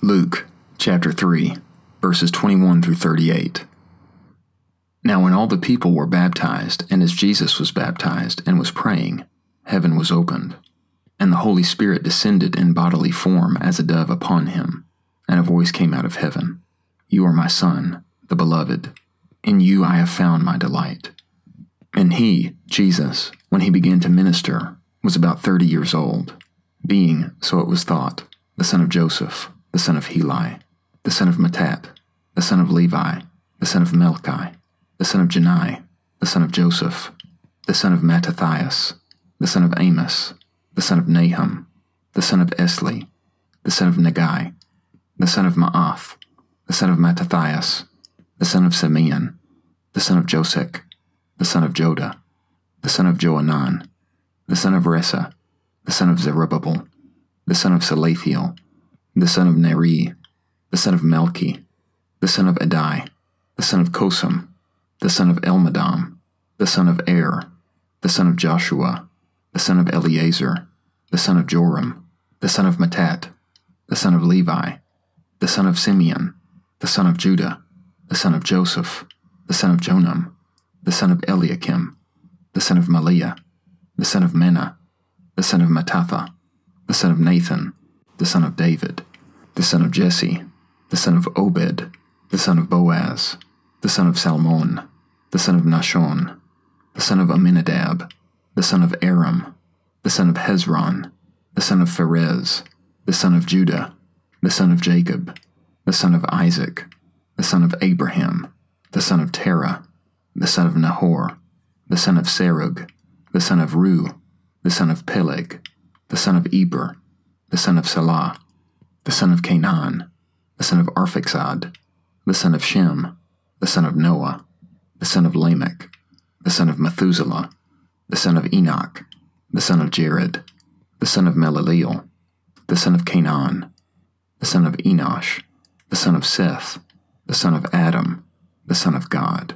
Luke chapter 3, verses 21 through 38. Now, when all the people were baptized, and as Jesus was baptized and was praying, heaven was opened, and the Holy Spirit descended in bodily form as a dove upon him, and a voice came out of heaven You are my Son, the Beloved. In you I have found my delight. And he, Jesus, when he began to minister, was about thirty years old, being, so it was thought, the son of Joseph, the son of Heli, the son of Matthat, the son of Levi, the son of Melchi, the son of Jannai, the son of Joseph, the son of Mattathias, the son of Amos, the son of Nahum, the son of Esli, the son of Naggai, the son of Maath, the son of Mattathias, the son of Simeon, the son of Josech, the son of Joda, the son of Joanan, the son of Rhesa, the son of Zerubbabel, the son of Salathiel, the son of Neri, the son of Melchi, the son of Adai, the son of Cosam, the son of Elmadam, the son of Er, the son of Joshua, the son of Eleazar, the son of Joram, the son of Matthat, the son of Levi, the son of Simeon, the son of Judah, the son of Joseph, the son of Jonam, the son of Eliakim, the son of Maliah, the son of Menah, the son of Mattatha, the son of Nathan, the son of David, the son of Jesse, the son of Obed, the son of Boaz, the son of Salmon, the son of Nahshon, the son of Amminadab, the son of Aram, the son of Hezron, the son of Pharez, the son of Judah, the son of Jacob, the son of Isaac, the son of Abraham, the son of Terah, the son of Nahor, the son of Serug, the son of Reu, the son of Peleg, the son of Eber, the son of Salah, the son of Cainan, the son of Arphaxad, the son of Shem, the son of Noah, the son of Lamech, the son of Methuselah, the son of Enoch, the son of Jared, the son of Melaleel, the son of Cainan, the son of Enosh, the son of Seth, the son of Adam, the son of God.